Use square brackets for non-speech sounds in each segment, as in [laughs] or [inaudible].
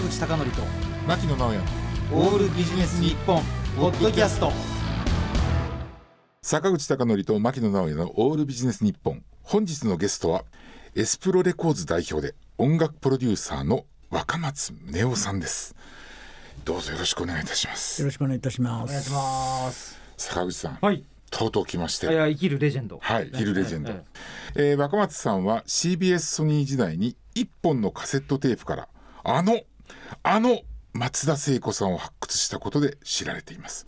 坂口孝則と牧野直哉。オールビジネスニッポンポッドキャスト。坂口孝則と牧野直哉のオールビジネスニッポン。本日のゲストはエスプロレコーズ代表で音楽プロデューサーの若松宗雄さんです。どうぞよろしくお願いいたします。よろしくお願いいたします。お願いします。坂口さん、はい。とうとう来まして。いや生きるレジェンド。はい、生きるレジェンド、ええー若松さんは CBS ソニー時代に一本のカセットテープからあのあの松田聖子さんを発掘したことで知られています。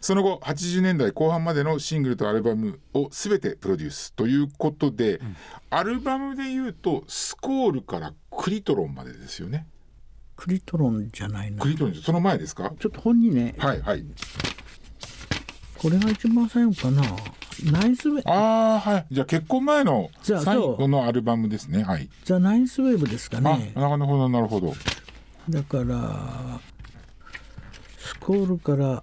その後80年代後半までのシングルとアルバムを全てプロデュースということで、アルバムでいうとスコールからクリトロンまでですよね。クリトロンじゃないな。クリトロンその前ですか？ちょっと本にね、はいはい。これが一番最後かな。ナイスウェイ、ああはい。じゃあ結婚前のじゃあ最後のアルバムですね。はい。ザナイスウェーブですかあね。なるほどなるほどだからスコールから。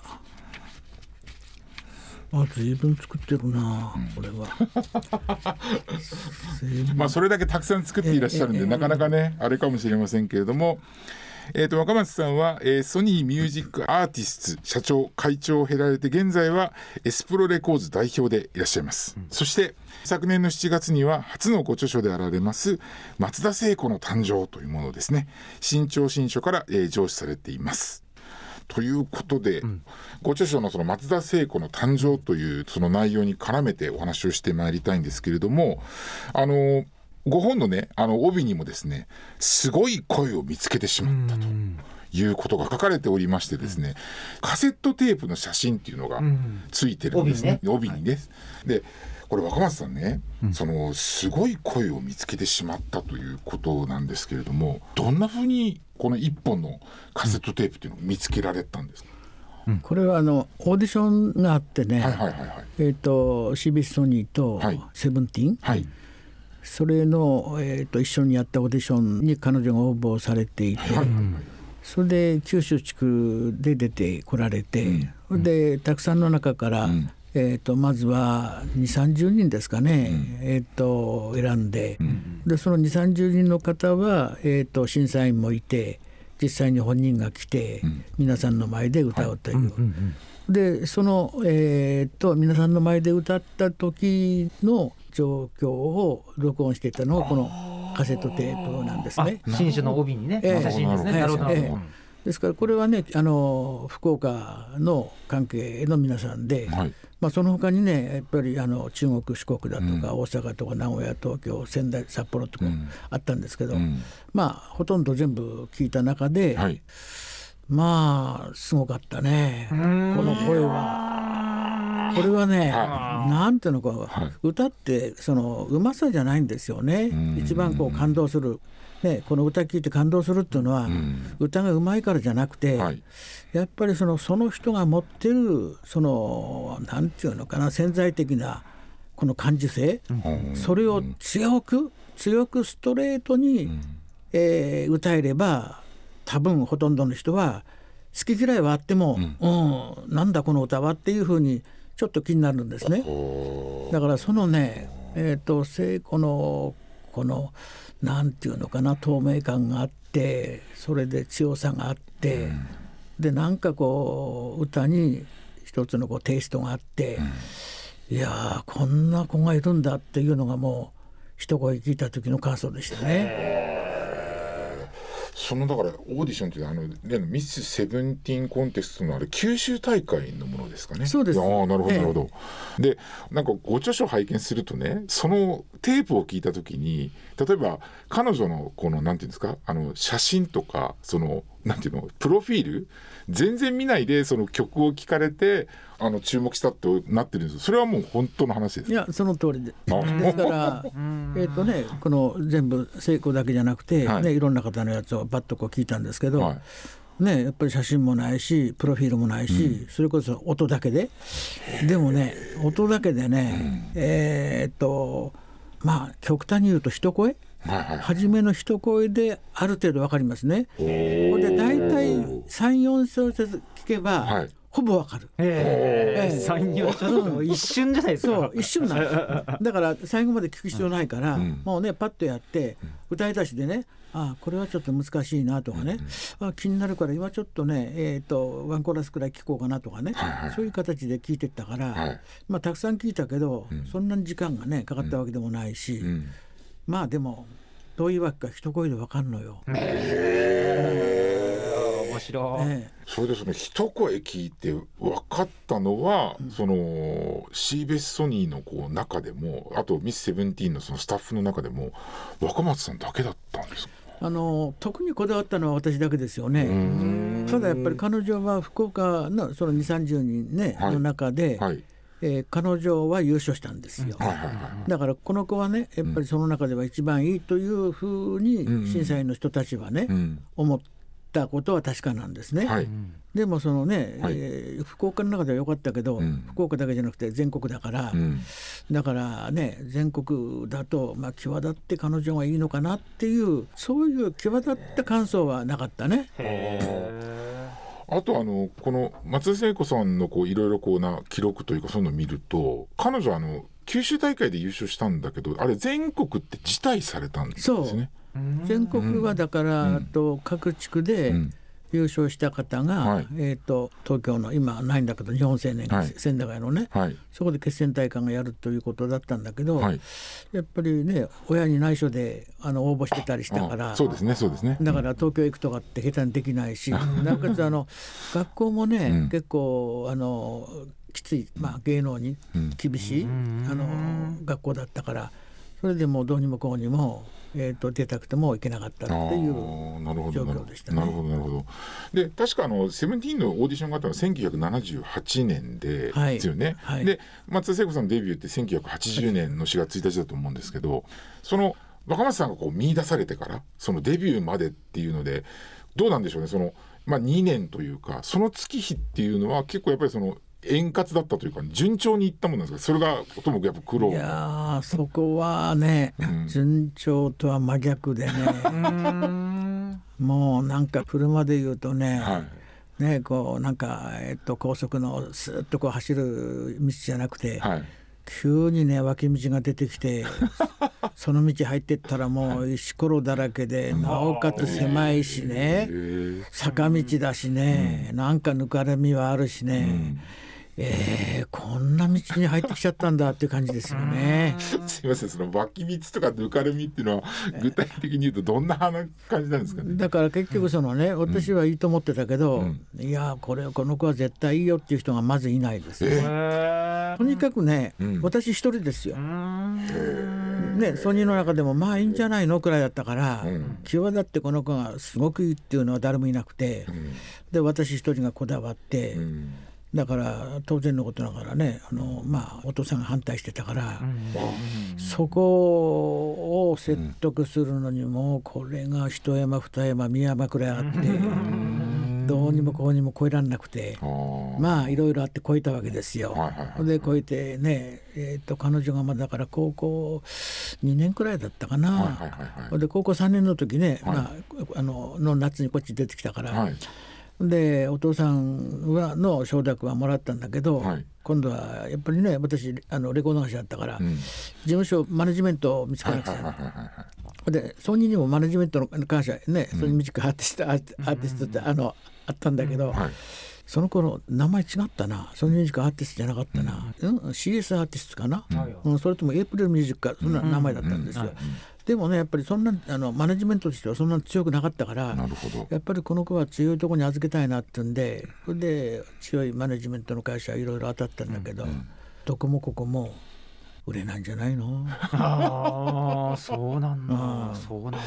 あ、随分作ってるな、これは。[laughs] まあそれだけたくさん作っていらっしゃるんで、なかなかねあれかもしれませんけれども、えー、と若松さんは、えーソニーミュージックアーティスト社長会長を経られて現在はエスプロレコーズ代表でいらっしゃいます、そして昨年の7月には初のご著書であられます松田聖子の誕生というものをですね。新潮新書から、えー上梓されています。ということで、ご著書のその松田聖子の誕生というその内容に絡めてお話をしてまいりたいんですけれどもあのご本のねあの帯にもですねすごい声を見つけてしまったと。いうことが書かれておりましてですね、カセットテープの写真っていうのがついてるんですね、帯にね。でこれ若松さんね、そのすごい声を見つけてしまったということなんですけれどもどんなふうにこの一本のカセットテープっていうのを見つけられたんですか、これはあのオーディションがあってね、はいはいはいはい。えっ、と CBC ソニーとはい。セブンティーン、はいそれの、えー、と一緒にやったオーディションに彼女が応募されていて、はい。それで九州地区で出てこられて、でたくさんの中から、えー、とまずは2 3 0人ですかね、えー、と選んで,、でその2 3 0人の方は、えー、と審査員もいて実際に本人が来て、皆さんの前で歌うという。でその、えー、と皆さんの前で歌った時の状況を録音していたのがこのカセットテープなんですあね。新種の帯にね、ええ。写真ですね。ええなるほど。ええ。ですからこれはねあの福岡の関係の皆さんで、はいまあ、その他にねやっぱりあの中国四国だとか、大阪とか名古屋東京仙台札幌とかあったんですけど、ん。まあほとんど全部聞いた中で、はい。まあすごかったねこの声は。これはね、なんていうのか、歌ってそのうまさじゃないんですよね。一番こう感動する、ね、この歌聞いて感動するっていうのは、歌がうまいからじゃなくて、はい。やっぱりそのその人が持ってるそのなんていうのかな潜在的なこの感受性、それを強く強くストレートに、えー歌えれば多分ほとんどの人は好き嫌いはあっても、うん。なんだこの歌はっていうふうにちょっと気になるんですね。だからそのねえっ、と聖子のこのなんていうのかな透明感があってそれで強さがあって、でなんかこう歌に一つのこうテイストがあって、いやーこんな子がいるんだっていうのがもう一声聞いた時の感想でしたね。そのだからオーディションっていうのはあの例のミスセブンティーンコンテストのあれ九州大会のものですかね。そうですああなるほどええなるほど。でなんかご著書拝見するとねそのテープを聞いた時に例えば彼女のこのなんていうんですかあの写真とかそのなんていうの？プロフィール？全然見ないでその曲を聞かれてあの注目したってなってるんですよ。それはもう本当の話です。いやその通りで。あ。ですから [laughs] えっとねこの全部成功だけじゃなくて、はい。ねいろんな方のやつをバッとこう聞いたんですけど、はい。ねやっぱり写真もないしプロフィールもないし、それこそ音だけで。でもね音だけでね、えーっとまあ極端に言うと一声？初めの一声である程度わかりますね。これで大体34小節聞けば、はい。ほぼわかる。ええ。ええ。産業ちょっと一瞬じゃないですか。そう一瞬なんです。だから最後まで聞く必要ないから、うん。もうねパッとやって歌い出しでねあこれはちょっと難しいなとかね、あ気になるから今ちょっとね、えー、とワンコーラスくらい聞こうかなとかね、そういう形で聞いてったから、はい。まあ、たくさん聞いたけど、そんなに時間がねかかったわけでもないし、うんまあでもどういうわけか一声でわかんのよ。面白い、ねそれでその一声聞いて分かったのは、そのシーベスソニーのこう中でもあとミスセブンティーンのそのスタッフの中でも若松さんだけだったんですか？あの特にこだわったのは私だけですよね。ただやっぱり彼女は福岡のその2 3 0人、ねはい。の中で、はいえー彼女は優勝したんですよ。だからこの子はねやっぱりその中では一番いいというふうにん。審査員の人たちはね、うん。思ったことは確かなんですね。はい。でもそのね、はい。えー福岡の中では良かったけど、ん。福岡だけじゃなくて全国だから、うん。だからね全国だと、まあ、際立って彼女がいいのかなっていうそういう際立った感想はなかったね。あとあのこの松田聖子さんのこういろいろこうな記録というかそういうのを見ると彼女あの九州大会で優勝したんだけどあれ全国って辞退されたんですね。全国はだから、あと各地区でん優勝した方が、はい。えー、と東京の今ないんだけど日本青年、はい。千駄ヶ谷のね、はい。そこで決戦大会がやるということだったんだけど、はい。やっぱりね親に内緒であの応募してたりしたからあそうですねそうですね。だから東京行くとかって下手にできないし [laughs] なおかつあの学校もね、うん。結構あのきつい、まあ、芸能に厳しい、あの学校だったからそれでもうどうにもこうにも、えー、と出たくても行けなかったっていう状なるほ況でしたね。どなるほどなるほど。で確かあのセブンティーンのオーディションがあったのは1978年ではいですよね、はいで松田聖子さんのデビューって1980年の4月1日だと思うんですけどその若松さんがこう見出されてからそのデビューまでっていうのでどうなんでしょうね。その、まあ、2年というかその月日っていうのは結構やっぱりその円滑だったというか順調にいったものなんですか？それがともかくやっぱ苦労いやーそこはね、順調とは真逆でね。もうなんか車で言うとね、はい。ねこうなんか、えっと、高速のスーッとこう走る道じゃなくて、はい。急にね脇道が出てきて [laughs] その道入ってったらもう石ころだらけでなおかつ狭いしね坂道だしね、なんかぬかるみはあるしね、えーこんな道に入ってきちゃったんだっていう感じですよね。[laughs] すみませんその脇道とかぬかるみっていうのは具体的に言うとどんな感じなんですかね？だから結局そのね、私はいいと思ってたけど、いやこれこの子は絶対いいよっていう人がまずいないです。よ。とにかくね、私一人ですよ。ね、ソニーの中でもまあいいんじゃないのくらいだったから、際立ってこの子がすごくいいっていうのは誰もいなくて、で私一人がこだわって、だから当然のことながらねあの、まあ、お父さんが反対してたから、そこを説得するのにもこれが一山二山三山くらいあって、どうにもこうにも越えられなくて。まあいろいろあって超えたわけですよ。で超えてね、えー、と彼女がまあだから高校2年くらいだったかな。で高校3年の時ね、まあ、あのの夏にこっち出てきたから、はいでお父さんはの承諾はもらったんだけど、はい。今度はやっぱりね私あのレコード会社だったから、ん。事務所マネジメントを見つけはないくちゃでソニーにもマネジメントの会社ね、ソニーミュージックアーティストアーティストってあのあったんだけど、はい。その頃名前違ったな。ソニーミュージックアーティストじゃなかったな、うん。CS アーティストかな、うん。それともエイプリルミュージックかそんな名前だったんですよ、でもねやっぱりそんなあのマネジメントとしてはそんな強くなかったからなるほど。やっぱりこの子は強いところに預けたいなってんでそれで強いマネジメントの会社いろいろ当たったんだけど、どこもここも売れないんじゃないの？ああそうなんだ。[laughs] そうなんだ。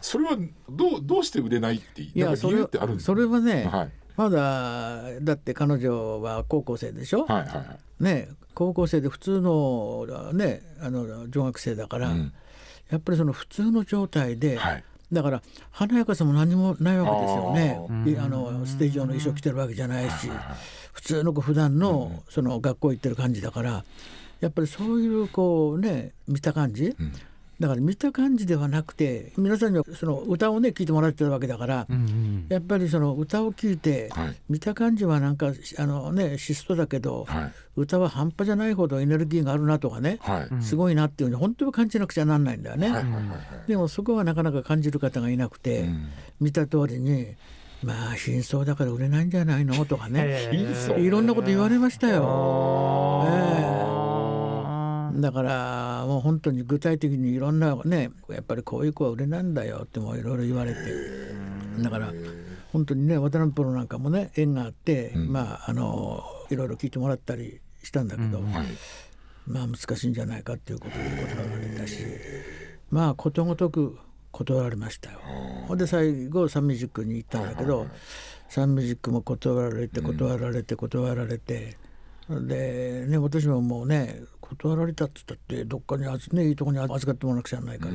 それはどうどうして売れないっていなんか理由やそれってあるんですか？それはね、はい。まだだって彼女は高校生でしょ、はいはいはい。ね高校生で普通のねあの女学生だから、んやっぱりその普通の状態で、はい。だから華やかさも何もないわけですよね。いあのステージ上の衣装着てるわけじゃないし、普通の普段のその学校行ってる感じだからやっぱりそういうこうね見た感じ、だから見た感じではなくて皆さんにはその歌をね聴いてもらってるわけだから、うんうん。やっぱりその歌を聴いて、はい。見た感じはなんかあのねシストだけど、はい。歌は半端じゃないほどエネルギーがあるなとかね、はい。すごいなっていうふうに本当は感じなくちゃなんないんだよね。でもそこはなかなか感じる方がいなくて、うん。見た通りにまあ真相だから売れないんじゃないのとかね [laughs] いろんなこと言われましたよ。あーだからもう本当に具体的にいろんなねやっぱりこういう子は売れないんだよってもいろいろ言われて。だから本当にね渡辺プロなんかもね縁があって、まああのいろいろ聞いてもらったりしたんだけど、はい。まあ難しいんじゃないかっていうことで断られたしまあことごとく断られましたよ。ほんで最後サンミュージックに行ったんだけど、サンミュージックも断られて断られて断られて、でね私ももうね断られたっつったってどっかにあずねいいとこに預かってもらわなくちゃないか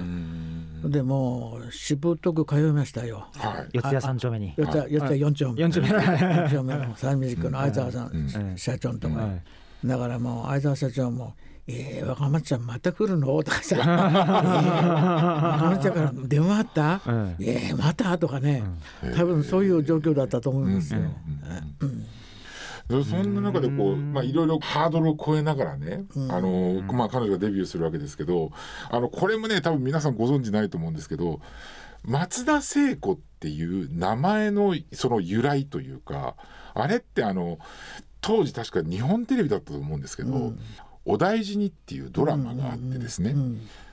ら、でもうしぶとく通いましたよ。はい。四谷三丁目に。四谷四谷四丁目。四丁目。四丁目のサンミュージックの相沢さん、うん。社長のとこに、はいだからもう相沢社長も「えー、若松ちゃんまた来るの?」とかさ「え [laughs] ー若松ちゃんから電話あった？うんえー、また?」とかね、多分そういう状況だったと思いますよ。そそんな中でこう、まあ、いろいろハードルを超えながらね、あのまあ、彼女がデビューするわけですけどあのこれもね多分皆さんご存知ないと思うんですけど松田聖子っていう名前のその由来というかあれってあの当時確か日本テレビだったと思うんですけど「お大事に」っていうドラマがあってですね、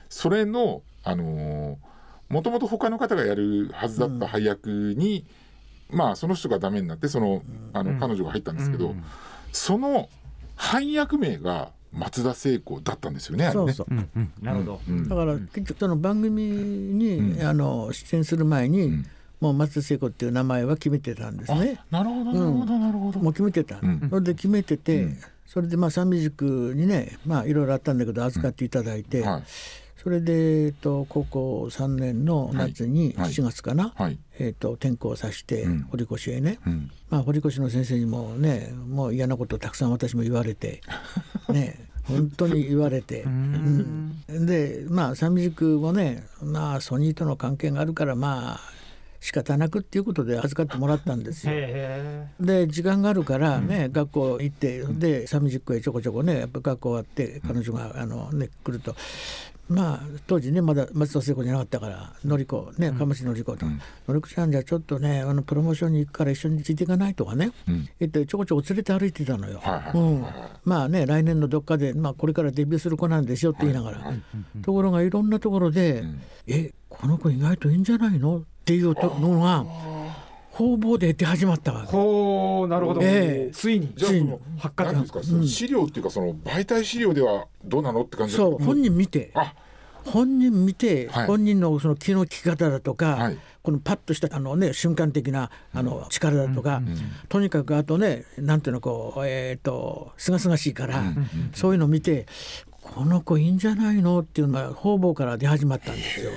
それのあのもともと他の方がやるはずだった配役に、まあその人がダメになってそのあの彼女が入ったんですけど、その配役名が松田聖子だったんですよね。あれね。そうそう。うんうん。なるほど。うんだから結局その番組に、あの出演する前に、もう松田聖子っていう名前は決めてたんですね。なるほどなるほどなるほど。もう決めてた、ん。それで決めてて、それでまあサンミュージックにねまあいろいろあったんだけど預かっていただいて、はいそれで、えっと、高校3年の夏にはい。7月かな、はい。えっと、転校させて、うん。堀越へね、うん。まあ、堀越の先生にもねもう嫌なことたくさん私も言われて [laughs] ね本当に言われて、うん。でまあサンミュージックもねまあソニーとの関係があるからまあ仕方なくっていうことで預かってもらったんですよ。へで時間があるからね、学校行ってでサンミュージックへちょこちょこねやっぱ学校終わって彼女があの、ね、来るとまあ当時ねまだ松田聖子じゃなかったからのりこね鴨志のり子と「のりこちゃんじゃあちょっとねあのプロモーションに行くから一緒についていかない?」とかね、うん。言ってちょこちょこ連れて歩いてたのよ。うん、まあね来年のどっかで、まあ、これからデビューする子なんでしょって言いながら、ところがいろんなところで「えこの子意外といいんじゃないの?」っていうとのが方々で出始まったわけ。ほうなるほど、ええついにじゃあその発覚ですか、その資料っていうかその媒体資料ではどうなのって感じそう本人見てあ本人見て、はい本人のその気の利き方だとか、はいこのパッとしたあの、ね、瞬間的なあの力だとか、とにかくあとねなんていうのこうえっ、とすがすがしいから、そういうのを見てこの子いいんじゃないのっていうのが方々から出始まったんですよ。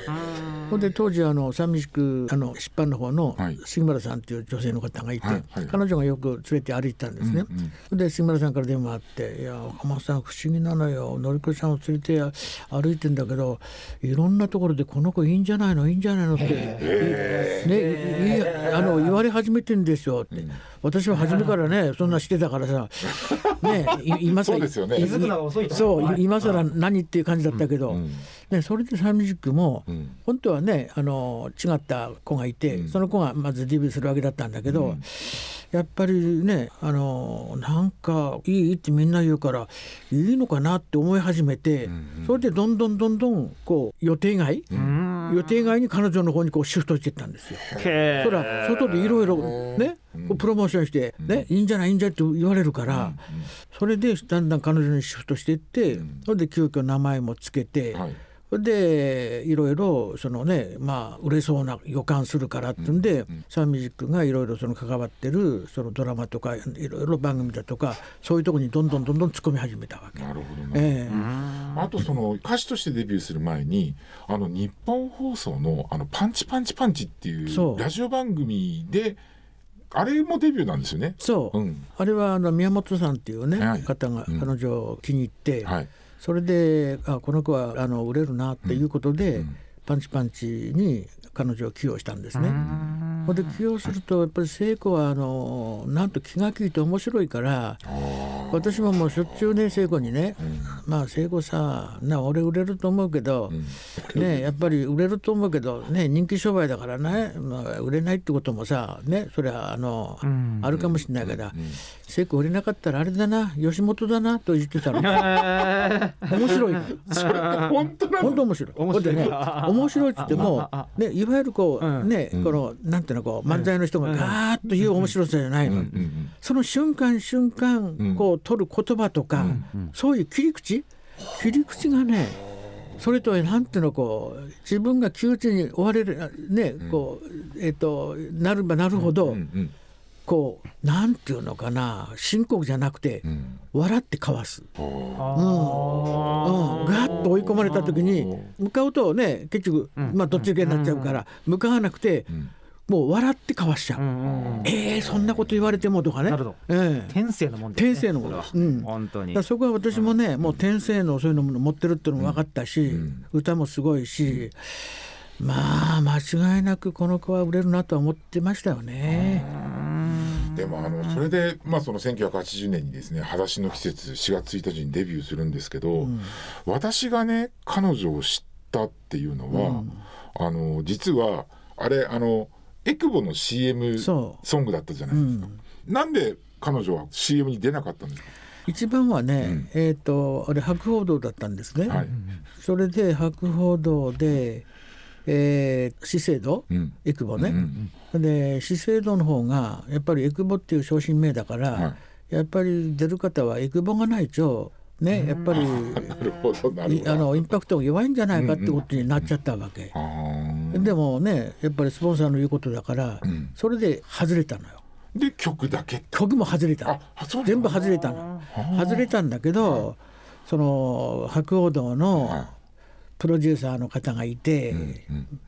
ほんで当時あのサンミュージックあの出版の方のはい。杉村さんっていう女性の方がいて、はいはい。彼女がよく連れて歩いてたんですね。で杉村さんから電話あって「いや岡本さん不思議なのよ。のりこさんを連れて歩いてんだけどいろんなところでこの子いいんじゃないのいいんじゃないの」って、ね、いいあの言われ始めてんですよって、私は初めからねそんなしてたからさねい今さそうですよね。い気づくのが遅いと。そう、はい今更何っていう感じだったけど、ん。ね、それでサンミュージックも、ん。本当はねあの違った子がいて、その子がまずデビューするわけだったんだけど、やっぱりねあのなんかいいってみんな言うからいいのかなって思い始めて、それでどんどんどんどんこう予定外、予定外に彼女の方にこうシフトしていったんですよ。へそら外でいろいろね、こうプロモーションして、ねいいんじゃないいいんじゃないって言われるから、それでだんだん彼女にシフトしていって、それで急遽名前もつけて、はいでいろいろそのねまあ売れそうな予感するからっていうんで、サンミュージックがいろいろその関わってるそのドラマとかいろいろ番組だとかそういうところにどんどんどんどん突っ込み始めたわけ。なるほどね、ええ。あとその歌手としてデビューする前にあの日本放送のあのパンチパンチパンチっていそうう。ラジオ番組であれもデビューなんですよね。そう、うん。あれはあの宮本さんっていうね、はい。方がうん。彼女を気に入って、はいそれであこの子はあの売れるなっていうことで、パンチパンチに彼女を起用したんですね。ほんで起用するとやっぱり聖子はあのなんと気が利いて面白いから私ももうしょっちゅうね聖子にね、まあ聖子さな俺売れると思うけど、ねやっぱり売れると思うけどね人気商売だからね、まあ、売れないってこともさねそれはあの、あるかもしれないけど、聖子売れなかったらあれだな吉本だなと言ってたの。面白い。[laughs] 本当なの？本当面白い。面白い。ね、面白いって言っても [laughs] ね、いわゆるこう、うん。ね、この、なんていうの、こう、漫才の人がガーッという面白さじゃないの。うんうんその瞬間瞬間、こう、取る言葉とか、そういう切り口？切り口がね。それと、なんていうの、こう、自分が窮地に追われる、ね、こう、えっと、なればなるほど。うんうんこう、なんていうのかな、深刻じゃなくて、ん。笑ってかわす。あうん、ガッと追い込まれた時に向かうとね結局、まあどっち系になっちゃうから、向かわなくて、もう笑ってかわしちゃう、ーうんうんうん。えー、そんなこと言われてもとかね。なるほど。ええ。天性のもんですね。天性のもの。ですうん本当に。だからそこは私もね、もう天性のそういうのも持ってるっていうのも分かったし、歌もすごいし、まあ間違いなくこの子は売れるなとは思ってましたよね。でもあのそれでまあその1980年にですね「裸足の季節」4月1日にデビューするんですけど、私がね彼女を知ったっていうのは、あの実はあれあのエクボの CM ソングだったじゃないですか。なんで彼女は CM に出なかったんですか？一番はね、えっ、とあれ博報堂だったんですね。はい。それで博報堂で、えー、資生堂、うん。エクボね、うんで資生堂の方がやっぱりエクボっていう昇進名だから、はやっぱり出る方はエクボがないとねやっぱり [laughs] なるほどなるほど。いあのインパクトが弱いんじゃないかってことになっちゃったわけ、でもねやっぱりスポンサーの言うことだから、ん。それで外れたのよ。で曲だけ。曲も外れた全部外れたの。外れたんだけど、その博報堂のプロデューサーの方がいて、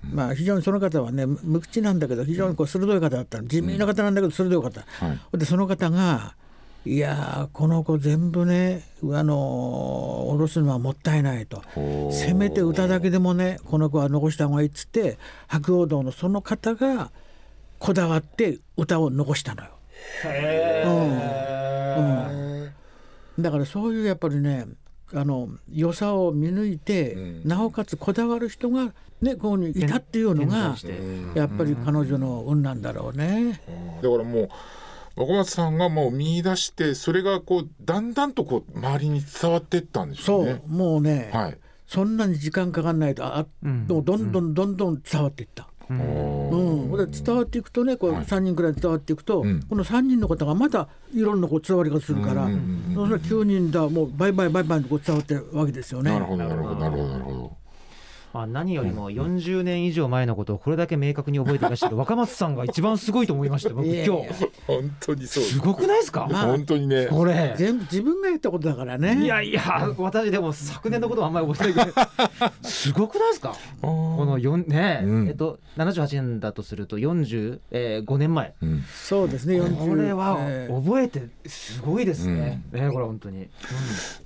まあ非常にその方はね無口なんだけど非常にこう鋭い方だったの。地味な方なんだけど鋭い方、はい。でその方が「いやーこの子全部ねあの下ろすのはもったいない」と。せめて歌だけでもねこの子は残した方がいいっつって博報堂のその方がこだわって歌を残したのよ。だからそういうやっぱりねあの良さを見抜いて、なおかつこだわる人がねここにいたっていうのがやっぱり彼女の運なんだろうね。だからもう若松さんがもう見出してそれがこうだんだんとこう周りに伝わっていったんでしょそううね。もうね、はい。そんなに時間かかんないとあ、んどんどんどんどんどん伝わっていった。おうん、ほんで伝わっていくとねこう3人くらい伝わっていくと、んこの3人の方がまたいろんなこう伝わりがするから、それは9人だもうバイバイバイバイとこう伝わってるわけですよね。なるほどなるほどなるほどなるほど。まあ、何よりも40年以上前のことをこれだけ明確に覚えていらっしゃる [laughs] 若松さんが一番すごいと思いました僕いやいや。今日。本当にそうです。すごくないですか？まあ。本当にね。これ。全部自分が言ったことだからね。いやいや私でも昨年のことはあんまり覚えてないけど。[laughs] すごくないですか？この4ね、うん。えっと78年だとすると45年前。うん。そうですね40これはえー。覚えてすごいですね、ねこれ本当に、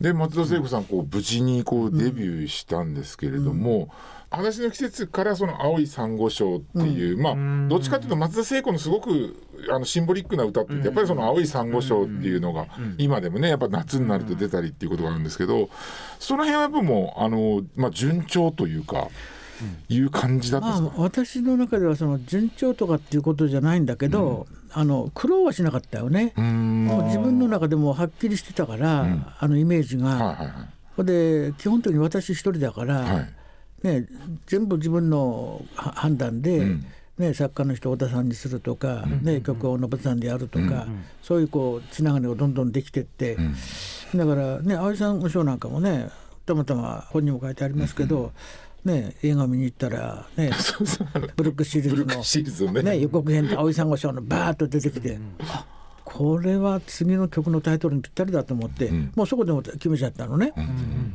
で松田聖子さんこう無事にこうデビューしたんですけれども。話の季節からその青い珊瑚礁っていう、まあどっちかというと松田聖子のすごくあのシンボリックな歌ってやっぱりその青い珊瑚礁っていうのが今でもねやっぱ夏になると出たりっていうことがあるんですけどその辺はやっぱもうあの、まあ、順調というかいう感じだったんですか、まあ私の中ではその順調とかっていうことじゃないんだけど、あの苦労はしなかったよね。もう自分の中でもはっきりしてたから、あのイメージが。はいはいはい。で基本的に私一人だから、はいね、全部自分のは判断で、ん。ね、作家の人を太田さんにするとか、ね、曲を信さんでやるとか、そういうこうつながりがどんどんできてって、だからね青井さんの賞なんかもねたまたま本にも書いてありますけど、ね、映画見に行ったら、ね、[laughs] ブルックスシリーズのね。ね、予告編で青井さんご賞のバーッと出てきて、あここれは次の曲のタイトルにぴったりだと思って、ん。もうそこでも決めちゃったのね。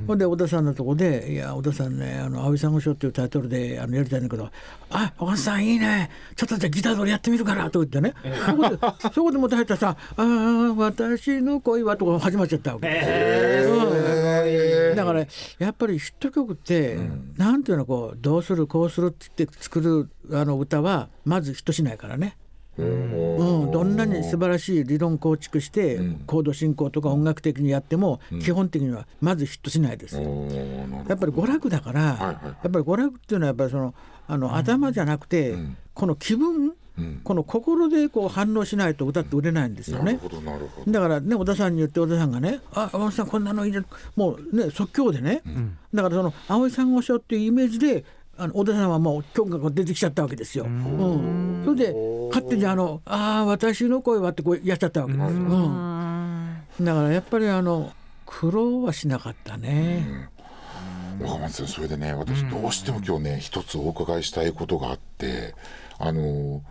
ほんで小田さんのとこで「いや小田さんねあの青い珊瑚礁」っていうタイトルであのやりたいんだけど「あ小田さんいいね。ちょっとじゃあギタードリやってみるから」と言ってね、そこで [laughs] そこでもって入ったらさ「ああ私の恋は」とか始まっちゃったわけ。うん。だからやっぱりヒット曲って、なんていうのこうどうするこうするって言って作るあの歌はまずヒットしないからね。うん、どんなに素晴らしい理論構築して、コード進行とか音楽的にやっても、基本的にはまずヒットしないです。やっぱり娯楽だから、はいやっぱり娯楽っていうのはやっぱりそのあの頭じゃなくて、この気分、この心でこう反応しないと歌って売れないんですよね。だからね小田さんに言って小田さんがね「あ青井さんこんなのいいじゃん」もうね即興でね、だからその「青い珊瑚礁」っていうイメージであの小田さんはもう曲が出てきちゃったわけですよ。うん。それで勝手にあの「ああ私の声は」ってこうやっちゃったわけですよ。うん。だからやっぱりあの苦労はしなかったね。若松さんそれでね私どうしても今日ね一つお伺いしたいことがあってあの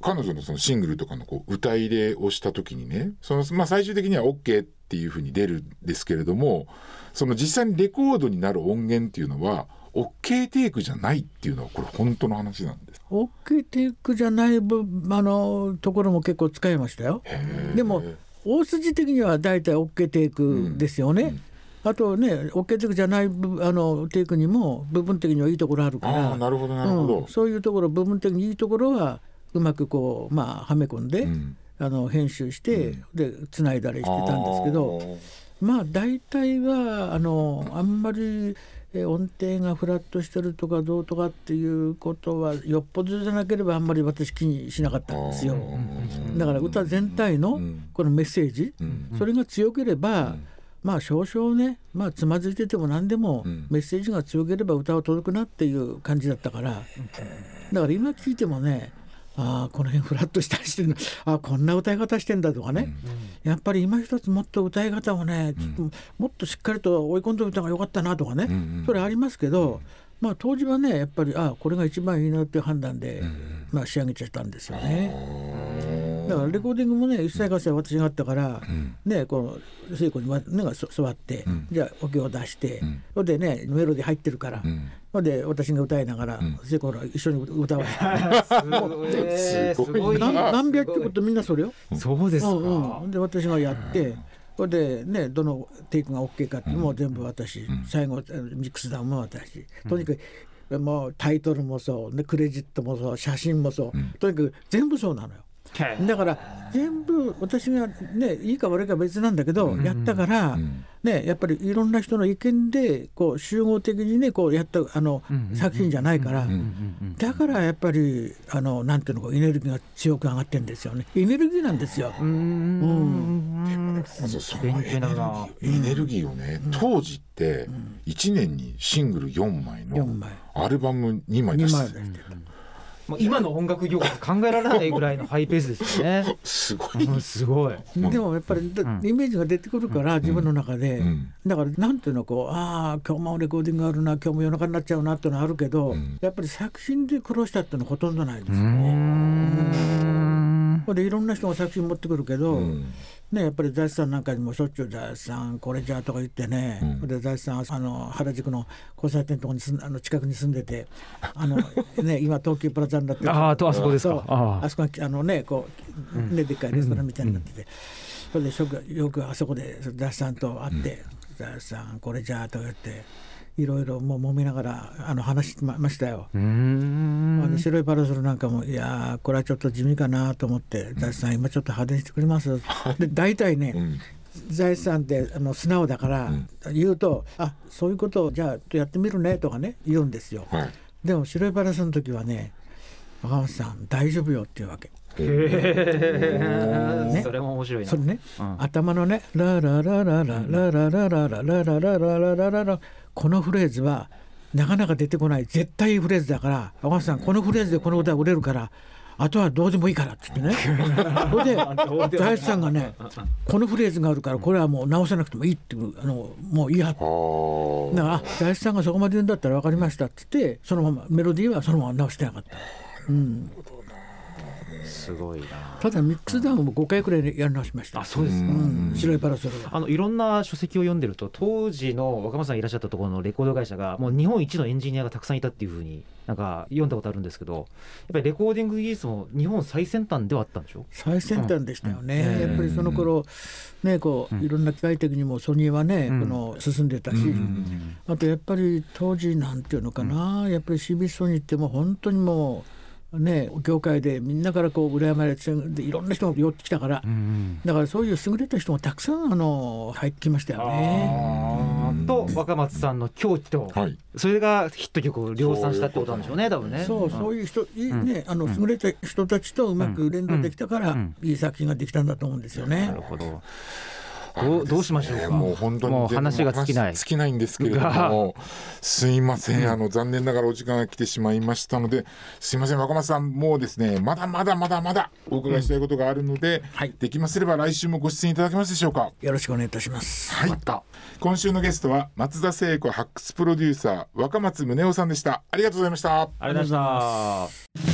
彼女のそのシングルとかのこう歌入れをした時にねその、まあ、最終的には OK っていうふうに出るんですけれどもその実際にレコードになる音源っていうのは OK テイクじゃないっていうのはこれ本当の話なんです。大きいテイクじゃない部あのところも結構使いましたよ。でも大筋的には大体 OK テイクですよね。あとね OK テイクじゃない部あのテイクにも部分的にはいいところあるからああなるほどなるほど。うん、そういうところ部分的にいいところはうまくこうまあはめ込んで、んあの編集して、でつないだりしてたんですけどまあ大体はあのあんまりえ音程がフラットしてるとかどうとかっていうことはよっぽどじゃなければあんまり私気にしなかったんですよ。だから歌全体のこのメッセージ、それが強ければ、まあ少々ね、まあ、つまずいてても何でもメッセージが強ければ歌は届くなっていう感じだったから。だから今聞いてもねああこの辺フラットしたりしてるの。ああこんな歌い方してんだとかね、やっぱり今一つもっと歌い方をねちょっともっとしっかりと追い込んでおいた方がよかったなとかね、それありますけど、まあ当時はねやっぱりああこれが一番いいなっていう判断で、まあ、仕上げちゃったんですよね。だからレコーディングもね一切合切私があったから、ねこの聖子に、ね、がそ座って、じゃあオケを出して、それでねメロディー入ってるから、それで私が歌いながら、聖子が一緒に歌わえー [laughs] すごい。[laughs] 何何百曲とみんなそれよ。そうですか、うんうん、で私がやって、それでねどのテイクが OK かっていうのも全部私、最後ミックスダウンも私とにかく、もうタイトルもそう、ね、クレジットもそう写真もそう、とにかく全部そうなのよ。だから全部私がねいいか悪いか別なんだけど、やったから、ね、やっぱりいろんな人の意見でこう集合的にねこうやったあの、作品じゃないから、だからやっぱりあのなんていうのこうエネルギーが強く上がってるんですよね。エネルギーなんですよ。まずそのエネルギー。エネルギー。をね、当時って1年にシングル4枚の4枚。アルバム2枚出2し枚て出してるもう今の音楽業界考えられないぐらいのハイペースですよね。[laughs] すごい。うんすごい。でもやっぱりだイメージが出てくるから、自分の中で、ん。だからなんていうのこうああ今日もレコーディングあるな今日も夜中になっちゃうなっていうのはあるけど、やっぱり作品で苦労したっていうのはほとんどないですよね。でいろんな人が作品持ってくるけど、ね、やっぱり財津さんなんかにもしょっちゅう財津さんこれじゃとか言ってね、ほんで財津さんあの原宿の交差点のとこにあの近くに住んでてあの、[laughs] ね、今東急プラザになってる。ああそこですか。あそこがあのねこう、ねでっかいレストランみたいになってて、それでよくよくあそこで財津さんと会って「財津さんこれじゃ」とか言っていろいろもう揉めながらあの話してましたよ。うーん。あの白いパラソルなんかもいやーこれはちょっと地味かなと思って「財津さん今ちょっと派手にしてくれます」[laughs] で大体ね、財津さんってあの素直だから、言うと「あそういうことをじゃあやってみるね」とかね言うんですよ。はい。でも白いパラソルの時はね「若松さん大丈夫よ」って言うわけ。へー。それも面白いな。それね、うん。頭のね「ララララララララララララララララララ」このフレーズはなかなか出てこない絶対いいフレーズだから「若松さんこのフレーズでこの歌売れるからあとはどうでもいいから」って言ってね。[laughs] それで大地さんがね「このフレーズがあるからこれはもう直さなくてもいい」っていうあのもういいやって。だからあ大地さんがそこまで言うんだったら分かりましたって言ってそのままメロディーはそのまま直してなかった。うん、すごいな。ただミックスダウンも5回くらいやり直しました。あそうですか、うん、白いパラソルはあのいろんな書籍を読んでると当時の若松さんいらっしゃったところのレコード会社がもう日本一のエンジニアがたくさんいたっていうふうになんか読んだことあるんですけどやっぱりレコーディング技術も日本最先端ではあったんでしょ最先端でしたよね、うんやっぱりその頃ねこういろんな機械的にもソニーはね、うん。この進んでたし、あとやっぱり当時なんていうのかな、やっぱり CB ソニーってもう本当にもうね業界でみんなからこう羨まれてでいろんな人が寄ってきたから、だからそういう優れた人もたくさんあの入ってきましたよね。と若松さんの境地と、はい。それがヒット曲を量産したってことなんでしょうね多分ね。そうそういう人、いいね、あの優れた人たちとうまく連動できたから、うん。いい作品ができたんだと思うんですよね。なるほどどうどうしましょうか？もう本当にもう話が尽きない。話尽きないんですけれどもすいません。あの残念ながらお時間が来てしまいましたのですいません若松さんもうですねまだまだまだまだお伺いしたいことがあるので、はい。できますれば来週もご出演いただけますでしょうか？よろしくお願いいたします。はい。今週のゲストは松田聖子発掘プロデューサー若松宗男さんでした。ありがとうございました。ありがとうございました